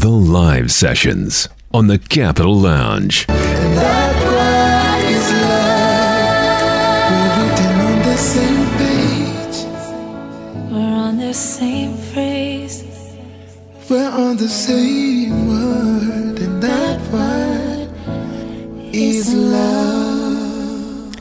The live sessions on the Capital Lounge. That word is love. We're on the same page. We're on the same phrase. We're on the same word, and that word is love.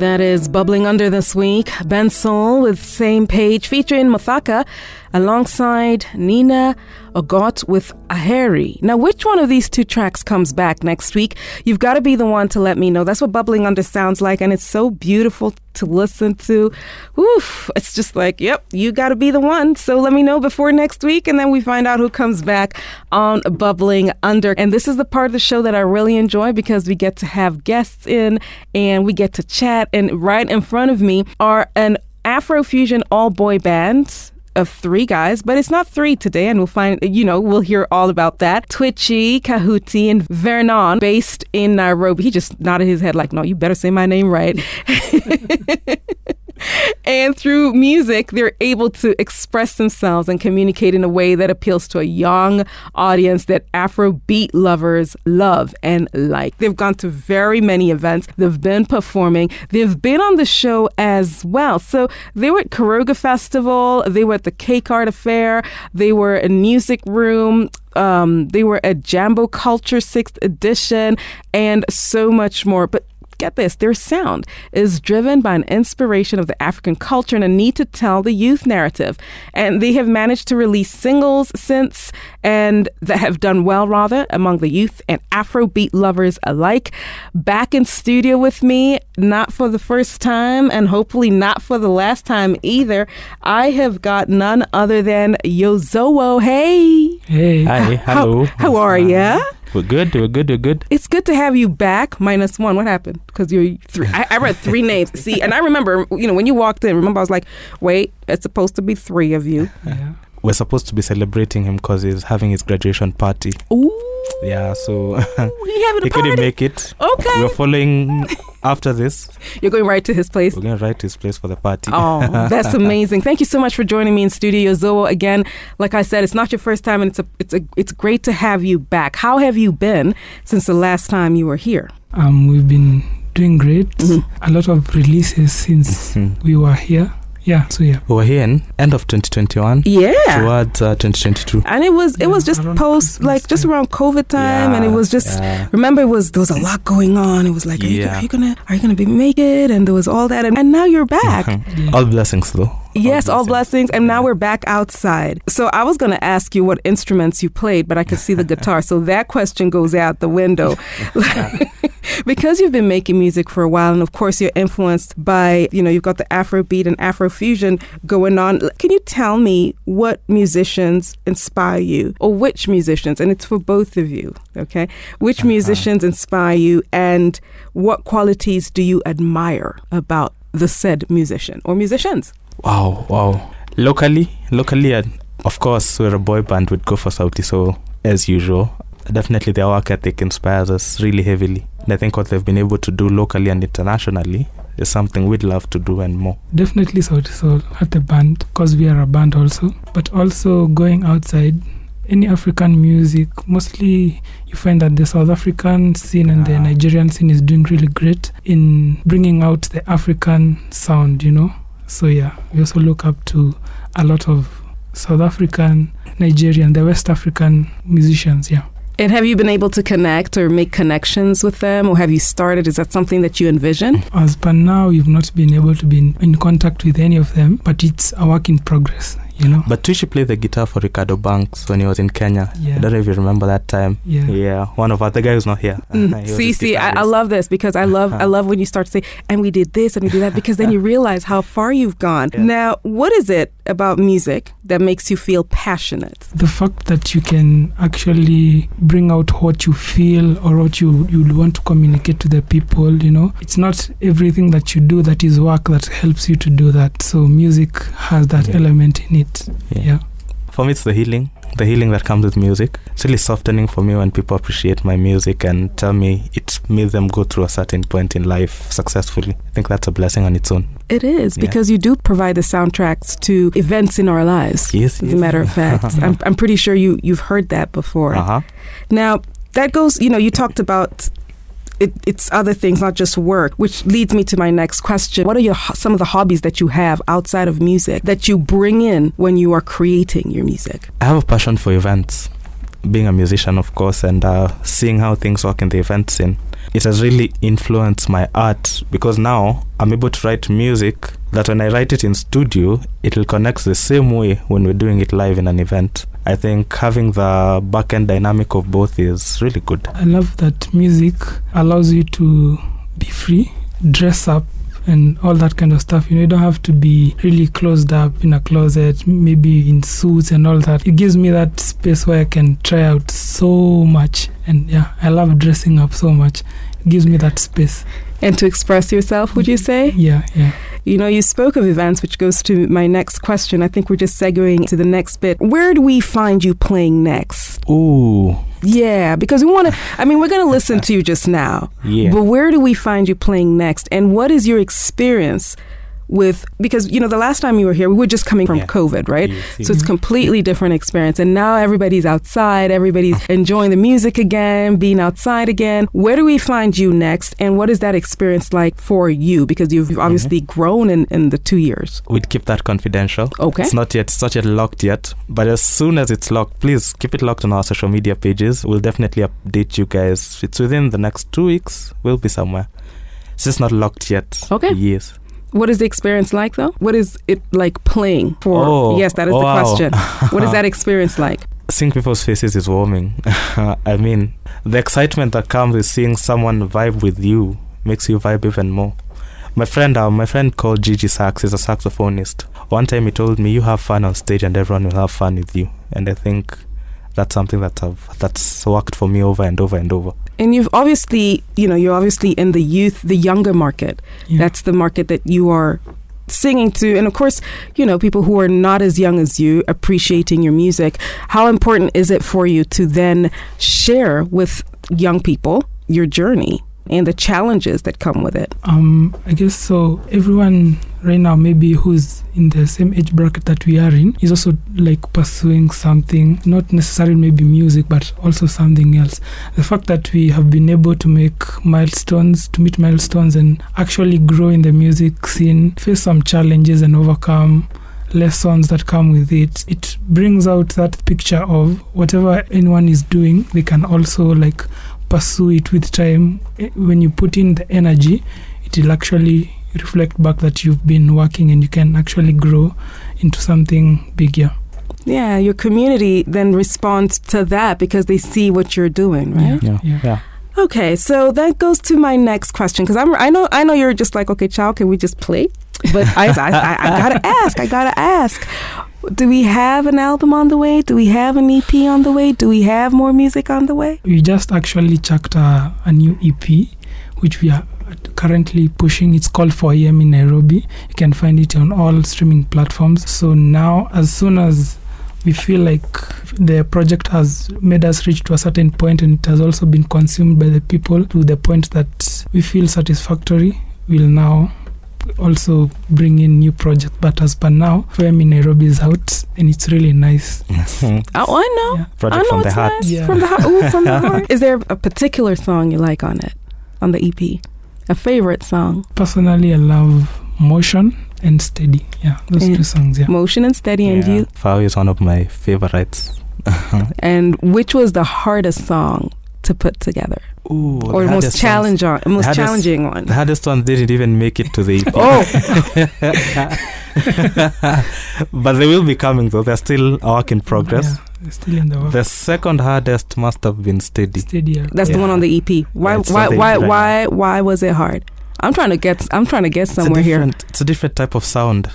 That is bubbling under this week. Ben Soul with Same Page featuring Muthaka alongside Nina Ogot with Aheri. Now, which one of these two tracks comes back next week? You've got to be the one to let me know. That's what bubbling under sounds like, and it's so beautiful to listen to. Oof, it's just like, yep, you got to be the one. So let me know before next week, and then we find out who comes back on bubbling under. And this is the part of the show that I really enjoy because we get to have guests in and we get to chat. And right in front of me are an Afrofusion all boy band of three guys, but it's not three today, and we'll find, you know, we'll hear all about that. Twitchy, Kahuti, and Vernon, based in Nairobi. He just nodded his head like, no, you better say my name right. and through music, they're able to express themselves and communicate in a way that appeals to a young audience that Afrobeat lovers love and like. They've gone to very many events, they've been performing, they've been on the show as well. So they were at Koroga Festival, they were at the Cake Art Affair, they were in Music Room. Um, they were at Jambo Culture 6th edition and so much more. But get this, their sound is driven by an inspiration of the African culture and a need to tell the youth narrative. And they have managed to release singles since and that have done well, rather, among the youth and Afrobeat lovers alike. Back in studio with me, not for the first time and hopefully not for the last time either, I have got none other than Yozowo. Hey. Hey. Hi, hello. how are ya? We're good, we're good, we're good. It's good to have you back. Minus one. What happened? Because you're three. I, I read three names. See, and I remember, you know, when you walked in, remember I was like, wait, it's supposed to be three of you. Yeah. We're supposed to be celebrating him because he's having his graduation party. Ooh. Yeah, so we having a he couldn't make it. okay. We're following after this. You're going right to his place. We're going right to his place for the party. Oh, that's amazing! Thank you so much for joining me in studio, Zoa. Again, like I said, it's not your first time, and it's a, it's a, it's great to have you back. How have you been since the last time you were here? Um, we've been doing great. Mhm. A lot of releases since Mhm. we were here. Yeah. So yeah. We were here in end of 2021 Yeah. towards uh, 2022. And it was it was just post Christmas like just around COVID time, and it was just yeah. remember it was there was a lot going on. It was like, are, you, are you gonna are you gonna be make it? And there was all that, and, and now you're back. yeah. All blessings though. Yes, all blessings. blessings. And now we're back outside. So I was going to ask you what instruments you played, but I could see the guitar. So that question goes out the window. because you've been making music for a while, and of course you're influenced by, you know, you've got the Afrobeat and Afrofusion going on. Can you tell me what musicians inspire you, or which musicians? And it's for both of you, okay? Which uh-huh. musicians inspire you, and what qualities do you admire about the said musician or musicians? Wow, wow. Locally, locally, of course, we're a boy band with Go for Sauti, so as usual, definitely their work ethic inspires us really heavily. And I think what they've been able to do locally and internationally is something we'd love to do and more. Definitely so. So at the band, because we are a band also, but also going outside. Any African music, mostly you find that the South African scene and the Ah. Nigerian scene is doing really great in bringing out the African sound, you know. So yeah, we also look up to a lot of South African, Nigerian, the West African musicians. Yeah. And have you been able to connect or make connections with them, or have you started? Is that something that you envision? As per now, we've not been able to be in, in contact with any of them, but it's a work in progress. You know. But Twishi played the guitar for Ricardo Banks when he was in Kenya. Yeah. I don't know if you remember that time. Yeah. Yeah, one of our the guy who's not here. Mm. He see, see, I, I love this because I love, I Uh-huh. love when you start to say, and we did this and we did that, because then you realize how far you've gone. Yeah. Now, what is it about music that makes you feel passionate? the fact that you can actually bring out what you feel or what you you want to communicate to the people you know it's not everything that you do that is work that helps you to do that so music has that Yeah. element in it Yeah. yeah For me, it's the healing. the healing that comes with music. It's really softening for me when people appreciate my music and tell me it made them go through a certain point in life successfully. I think that's a blessing on its own. It is Yeah. because you do provide the soundtracks to events in our lives. Yes, As yes. a matter of fact, I'm, I'm pretty sure you you've heard that before. Uh huh. Now that goes. You know, you talked about. It, it's other things, not just work, which leads me to my next question. What are your some of the hobbies that you have outside of music that you bring in when you are creating your music? I have a passion for events, being a musician, of course, and uh, seeing how things work in the event scene. It has really influenced my art because now I'm able to write music that when I write it in studio, it will connect the same way when we're doing it live in an event. I think having the back end dynamic of both is really good. I love that music allows you to be free, dress up, and all that kind of stuff. You know, you don't have to be really closed up in a closet, maybe in suits and all that. It gives me that space where I can try out so much. And yeah, I love dressing up so much. It gives me that space. And to express yourself, would you say? Yeah, yeah. You know, you spoke of events, which goes to my next question. I think we're just segueing to the next bit. Where do we find you playing next? Ooh, Yeah, because we want to, I mean, we're going to listen to you just now. yeah. But where do we find you playing next? And what is your experience with, because, you know, the last time you were here, we were just coming from Yeah. COVID, right? Yes, So it's completely different experience. And now everybody's outside, everybody's enjoying the music again, being outside again. Where do we find you next? And what is that experience like for you? Because you've Mm-hmm. obviously grown in, in the two years. We'd keep that confidential. Okay. It's not yet it's not yet locked yet. But as soon as it's locked, please keep it locked on our social media pages. We'll definitely update you guys. It's within the next two weeks. We'll be somewhere. It's just not locked yet. Okay. Yes. What is the experience like though? What is it like playing for? Oh, yes, that is oh, the wow. question. what is that experience like? Seeing people's faces is warming. I mean, the excitement that comes with seeing someone vibe with you makes you vibe even more. My friend, uh, my friend called Gigi Sax is a saxophonist. One time he told me, "You have fun on stage, and everyone will have fun with you." And I think that's something that I've, that's worked for me over and over and over. And you've obviously, you know, you're obviously in the youth, the younger market. Yeah. That's the market that you are singing to. And of course, you know, people who are not as young as you appreciating your music. How important is it for you to then share with young people your journey and the challenges that come with it? Um, I guess so. Everyone right now, maybe who's in the same age bracket that we are in, is also like pursuing something, not necessarily maybe music, but also something else. The fact that we have been able to make milestones, to meet milestones, and actually grow in the music scene, face some challenges, and overcome lessons that come with it it brings out that picture of whatever anyone is doing they can also like pursue it with time Eh, when you put in the energy it will actually reflect back that you've been working and you can actually grow into something bigger Yeah, your community then responds to that because they see what you're doing, right? Yeah. yeah. Okay, so that goes to my next question because I'm I know I know you're just like okay, child, can we just play? But I, I, I, I gotta ask, I gotta ask. Do we have an album on the way? Do we have an EP on the way? Do we have more music on the way? we just actually chucked a, a new ep which we are currently pushing it's called 4am in nairobi you can find it on all streaming platforms so now as soon as we feel like the project has made us reach to a certain point and it has also been consumed by the people to the point that we feel satisfactory we'll now also bring in new projects but as per now 4am in nairobi is out and it's really nice Oh, I know. Yeah. I Project know from the heart. nice. Yeah. From the heart. Ooh, from the heart. Is there a particular song you like on it, on the EP? A favorite song? personally i love motion and steady yeah those Yeah. two songs yeah Motion and Steady, and yeah. you. Fao is one of my favorites. And which was the hardest song to put together, Ooh, or the most challenge on, most hardest- challenging one? The hardest one didn't even make it to the EP. Oh, but they will be coming though. They're still a work in progress. Yeah, they're still in the work. The second hardest must have been steady. steady yeah. that's the one on the EP. Why? Yeah, why? the Why? EP right Why? Why was it hard? I'm trying to get. I'm trying to get It's somewhere here. different, it's a different type of sound.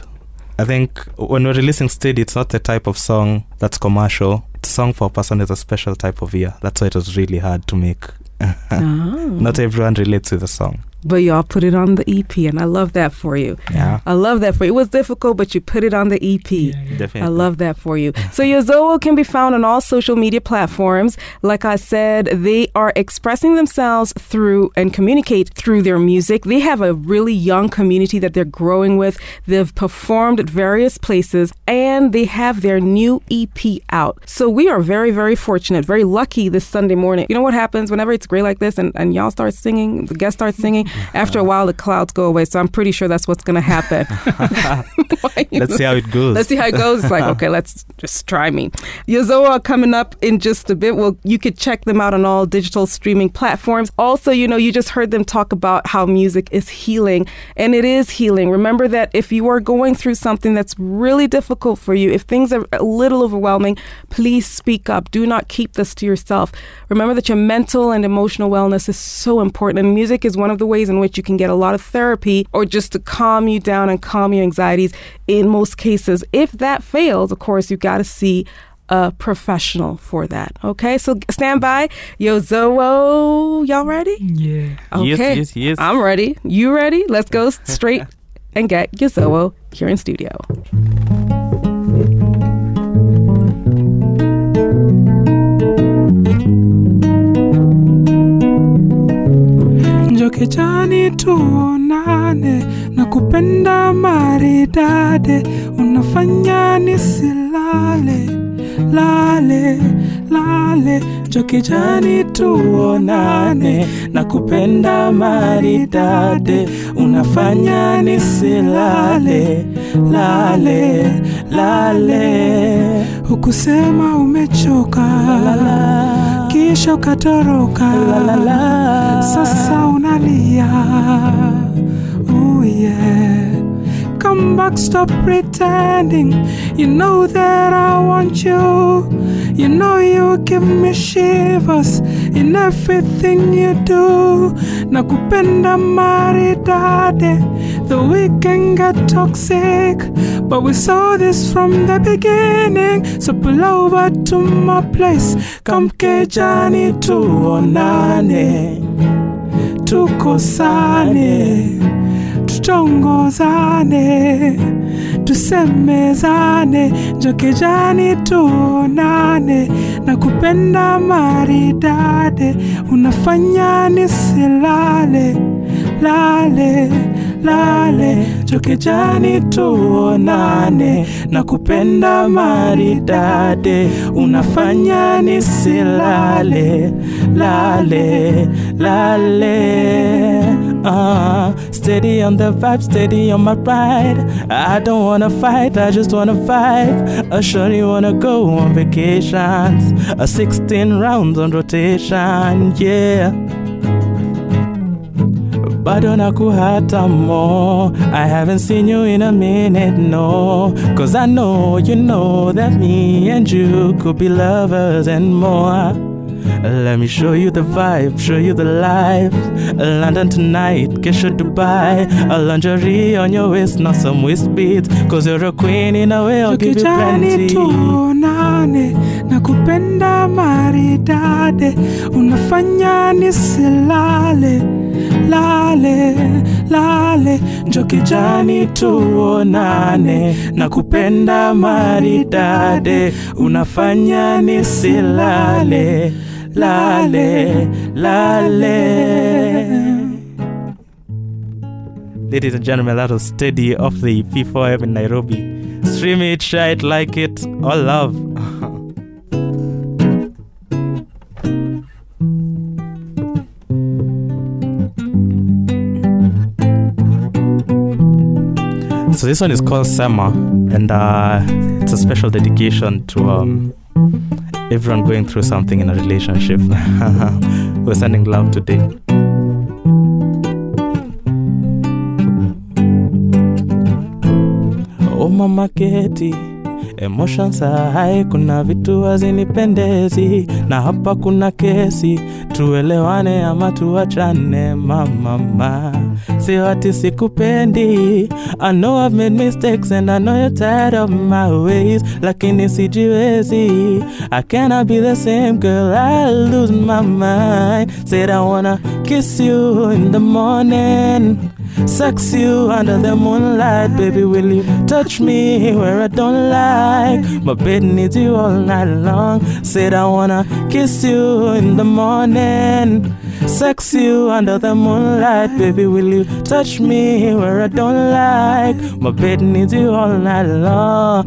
I think when we're releasing steady, it's not the type of song that's commercial. Song for a person is a special type of ear. That's why it was really hard to make. Ah. Not everyone relates to the song. But y'all put it on the EP, and I love that for you. Yeah, I love that for you. It was difficult, but you put it on the EP. Yeah, yeah. definitely. I love that for you. So Yozowo can be found on all social media platforms. Like I said, they are expressing themselves through and communicate through their music. They have a really young community that they're growing with. They've performed at various places and they have their new EP out. So we are very, very fortunate, very lucky this Sunday morning. You know what happens whenever it's great like this and, and y'all start singing, the guests start singing, after a while the clouds go away. So I'm pretty sure that's what's going to happen. Let's see how it goes. Let's see how it goes. It's like, okay, let's just try me. Yozowo are coming up in just a bit. Well, you could check them out on all digital streaming platforms. Also, you know, you just heard them talk about how music is healing, and it is healing. Remember that if you are going through something that's really difficult for you, if things are a little overwhelming, please speak up. Do not keep this to yourself. Remember that your mental and emotional wellness is so important, and music is one of the ways in which you can get a lot of therapy or just to calm you down and calm your anxieties in most cases. If that fails, of course, you've got to see a professional for that. Okay, so stand by. Yo, Zoe, y'all ready? Yeah. Yes, Okay. yes, yes. I'm ready. You ready? Let's go straight and get Yozowo here in studio. Kupenda maridade, unafanya nisilale lale lale. jokijani tuonane na kupenda maridade, unafanya nisilale lale lale. Hukusema umechoka kisha ukatoroka sasa unalia stop pretending. You know that i want you. You know you give me shivers in everything you do. Nakupenda maridade the weekend got toxic but we saw this from the beginning. So pull over to my place. Come kejani tuonane tukosane tutongozane tusemezane njokejani tuonane na kupenda maridade unafanya nisilale lale lale. Jokejani tuonane na kupenda maridade unafanya nisilale lale lale uh, steady on the vibe steady on my ride. I don't wanna fight i just wanna vibe. I surely wanna go on vacations. A 16 rounds on rotation yeah. Bado nakuhata more I haven't seen you in a minute, no. Cause I know you know that me and you could be lovers and more Let me show you the vibe, show you the life. London tonight, Kesha Dubai. A lingerie on your waist, not some waist beats Cause you're a queen in a way, I'll give you plenty. tuonane na kupenda maridade. Unafanya nisilale lale lale. Njokejani tuonane nakupenda maridade. Unafanya nisilale lale lale Ladies and gentlemen, that was Steady off the P4M in Nairobi. Stream it, share it, like it, all love. So this one is called Summer, and uh, it's a special dedication to um, everyone going through something in a relationship. We're sending love today. Oh mama Keti, emotions are kuna vitu hazinipendezi na hapa kuna kesi tuelewane ama tuachane mamama sio ati sikupendi i know i've made mistakes and i know you're tired of my ways Like lakini sijiwezi i cannot be the same girl i lose my mind said i wanna kiss you in the morning Sex you under the moonlight, baby. Will you touch me where I don't like? My bed needs you all night long. Said I wanna kiss you in the morning. Sex you under the moonlight, baby. Will you touch me where I don't like? My bed needs you all night long.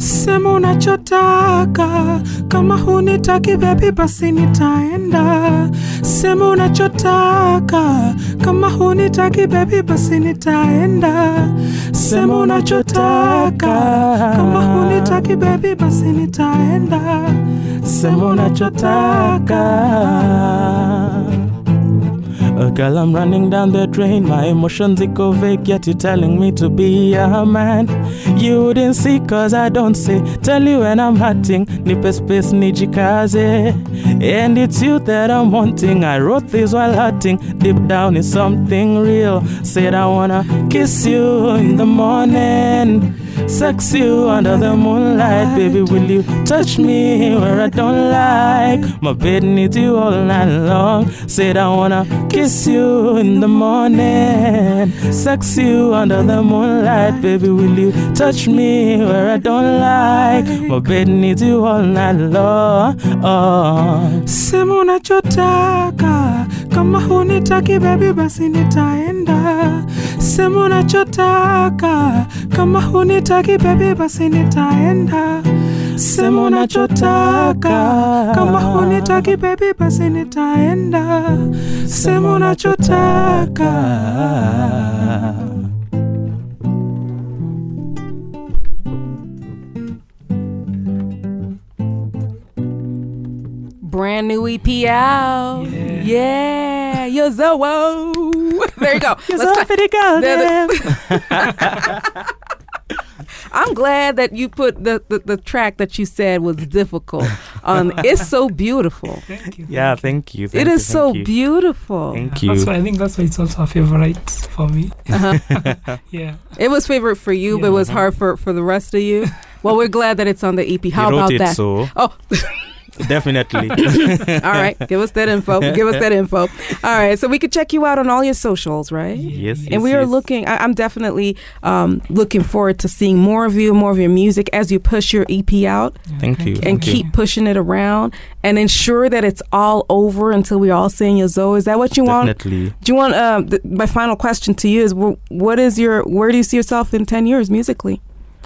Sema unachotaka, kama hunitaki baby, basi nitaenda. Sema unachotaka, kama hunitaki baby, basi nitaenda. Sema unachotaka, kama hunitaki baby, basi nitaenda. Sema unachotaka. Girl, I'm running down the drain. My emotions echo vague, yet you're telling me to be a man. You didn't see, cause I don't say. Tell you when I'm hurting, nipe space, nijikaze. And it's you that I'm wanting. I wrote this while hurting. Deep down is something real. Said I wanna kiss you in the morning. Sex you under the moonlight, baby. Will you touch me where I don't like? My bed needs you all night long. Said I wanna kiss you in the morning. Sex you under the moonlight, baby. Will you touch me where I don't like? My bed needs you all night long. Oh. Sema unachotaka, kama hunitaki baby, basi nitaenda. Sema unachotaka, kama hunitaki baby, basi nitaenda. Sema unachotaka, kama hunitaki baby, basi nitaenda. Sema unachotaka. Brand new EP out. Yeah, Yo Zoe. There you go. Let's clap. There the- I'm glad that you put the, the, the track that you said was difficult. Um, it's so beautiful. Thank you. Yeah, thank you. It thank you, is so you. beautiful. Thank you. That's why I think that's why it's also a favorite for me. Uh-huh. Yeah. It was favorite for you, but it was hard for, for the rest of you. Well, we're glad that it's on the EP. How you wrote about it, that? so Oh, definitely. all right. Give us that info. Give us that info. All right. So we could check you out on all your socials, right? yes, yes. and we are yes. looking I, i'm definitely um, looking forward to seeing more of you more of your music as you push your ep out Thank you. and Thank you. keep pushing it around and ensure that it's all over until we all sing your zoe is that what you want Definitely. do you want um, th- my final question to you is what is your where do you see yourself in 10 years musically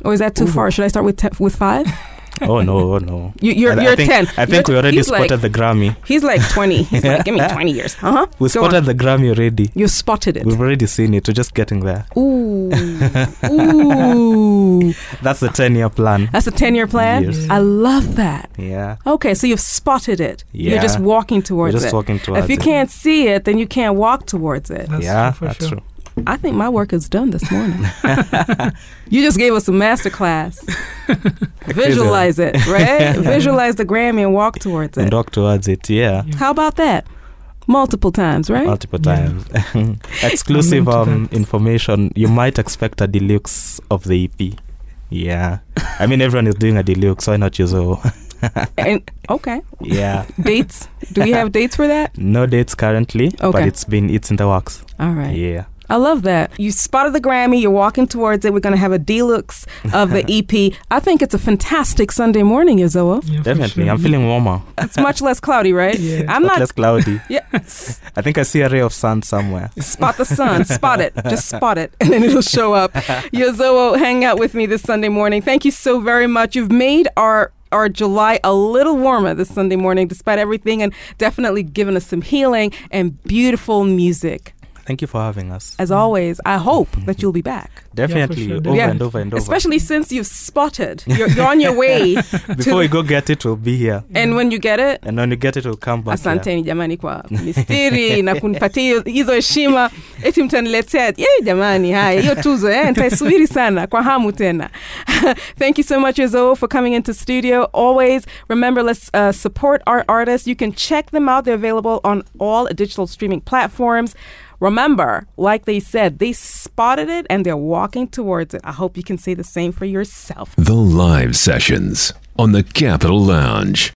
or is that too Ooh. far should i start with te- with five Oh no, oh no. you, you're, I, you're I think, 10 I think You're we already spotted like, the Grammy. he's like 20 he's like give me 20 years uh-huh We Go on. spotted the Grammy already. you spotted it We've already seen it. We're just getting there. ooh ooh That's the 10 year plan. That's a 10 year plan? Yes. I love that. Yeah. Okay, so you've spotted it. Yeah. You're just Yeah. walking We're towards just it. walking towards if you it. can't see it, then you can't walk towards it. That's yeah, true for that's sure. true. I think my work is done this morning. you just gave us a master class. Visualize it, right? Visualize the Grammy and walk towards And it. walk towards it. Yeah. How about that? Multiple times, right? Multiple Yeah. times. Exclusive um, information. You might expect a deluxe of the EP. Yeah. I mean, everyone is doing a deluxe. Why not use all? And okay, Yeah. dates. Do we have dates for that? No dates currently, but it's been it's in the works. All right. Yeah. I love that. You spotted the Grammy, you're walking towards it. We're going to have a deluxe of the EP. I think it's a fantastic Sunday morning, Yozowo. Yeah, Definitely. sure. I'm feeling warmer. It's much less cloudy, right? Yeah. I'm not. less cloudy. Yeah. I think I see a ray of sun somewhere. Spot the sun. Spot it. Just spot it. And then it'll show up. Yozowo, hang out with me this Sunday morning. Thank you so very much. You've made our our July a little warmer this Sunday morning, despite everything, and definitely given us some healing and beautiful music. Thank you for having us. As always, I hope that you'll be back. Definitely sure, over Yeah. and over and over. Especially since you've spotted. You're, you're on your way. Before we go get it, we'll be here. and when you get it, And when you get it, we'll come back. here. asanteni jamani kwa mistiri na kunipatia hiyo- hizo heshima eti mtaniletea ye jamani haya hiyo tuzo eh, nitaisubiri sana kwa hamu tena thank you so much Rizzo for coming into studio always remember let's uh, support our artists you can check them out they're available on all digital streaming platforms Remember, like they said, they spotted it and they're walking towards it. I hope you can say the same for yourself. The live sessions on the Capital Lounge.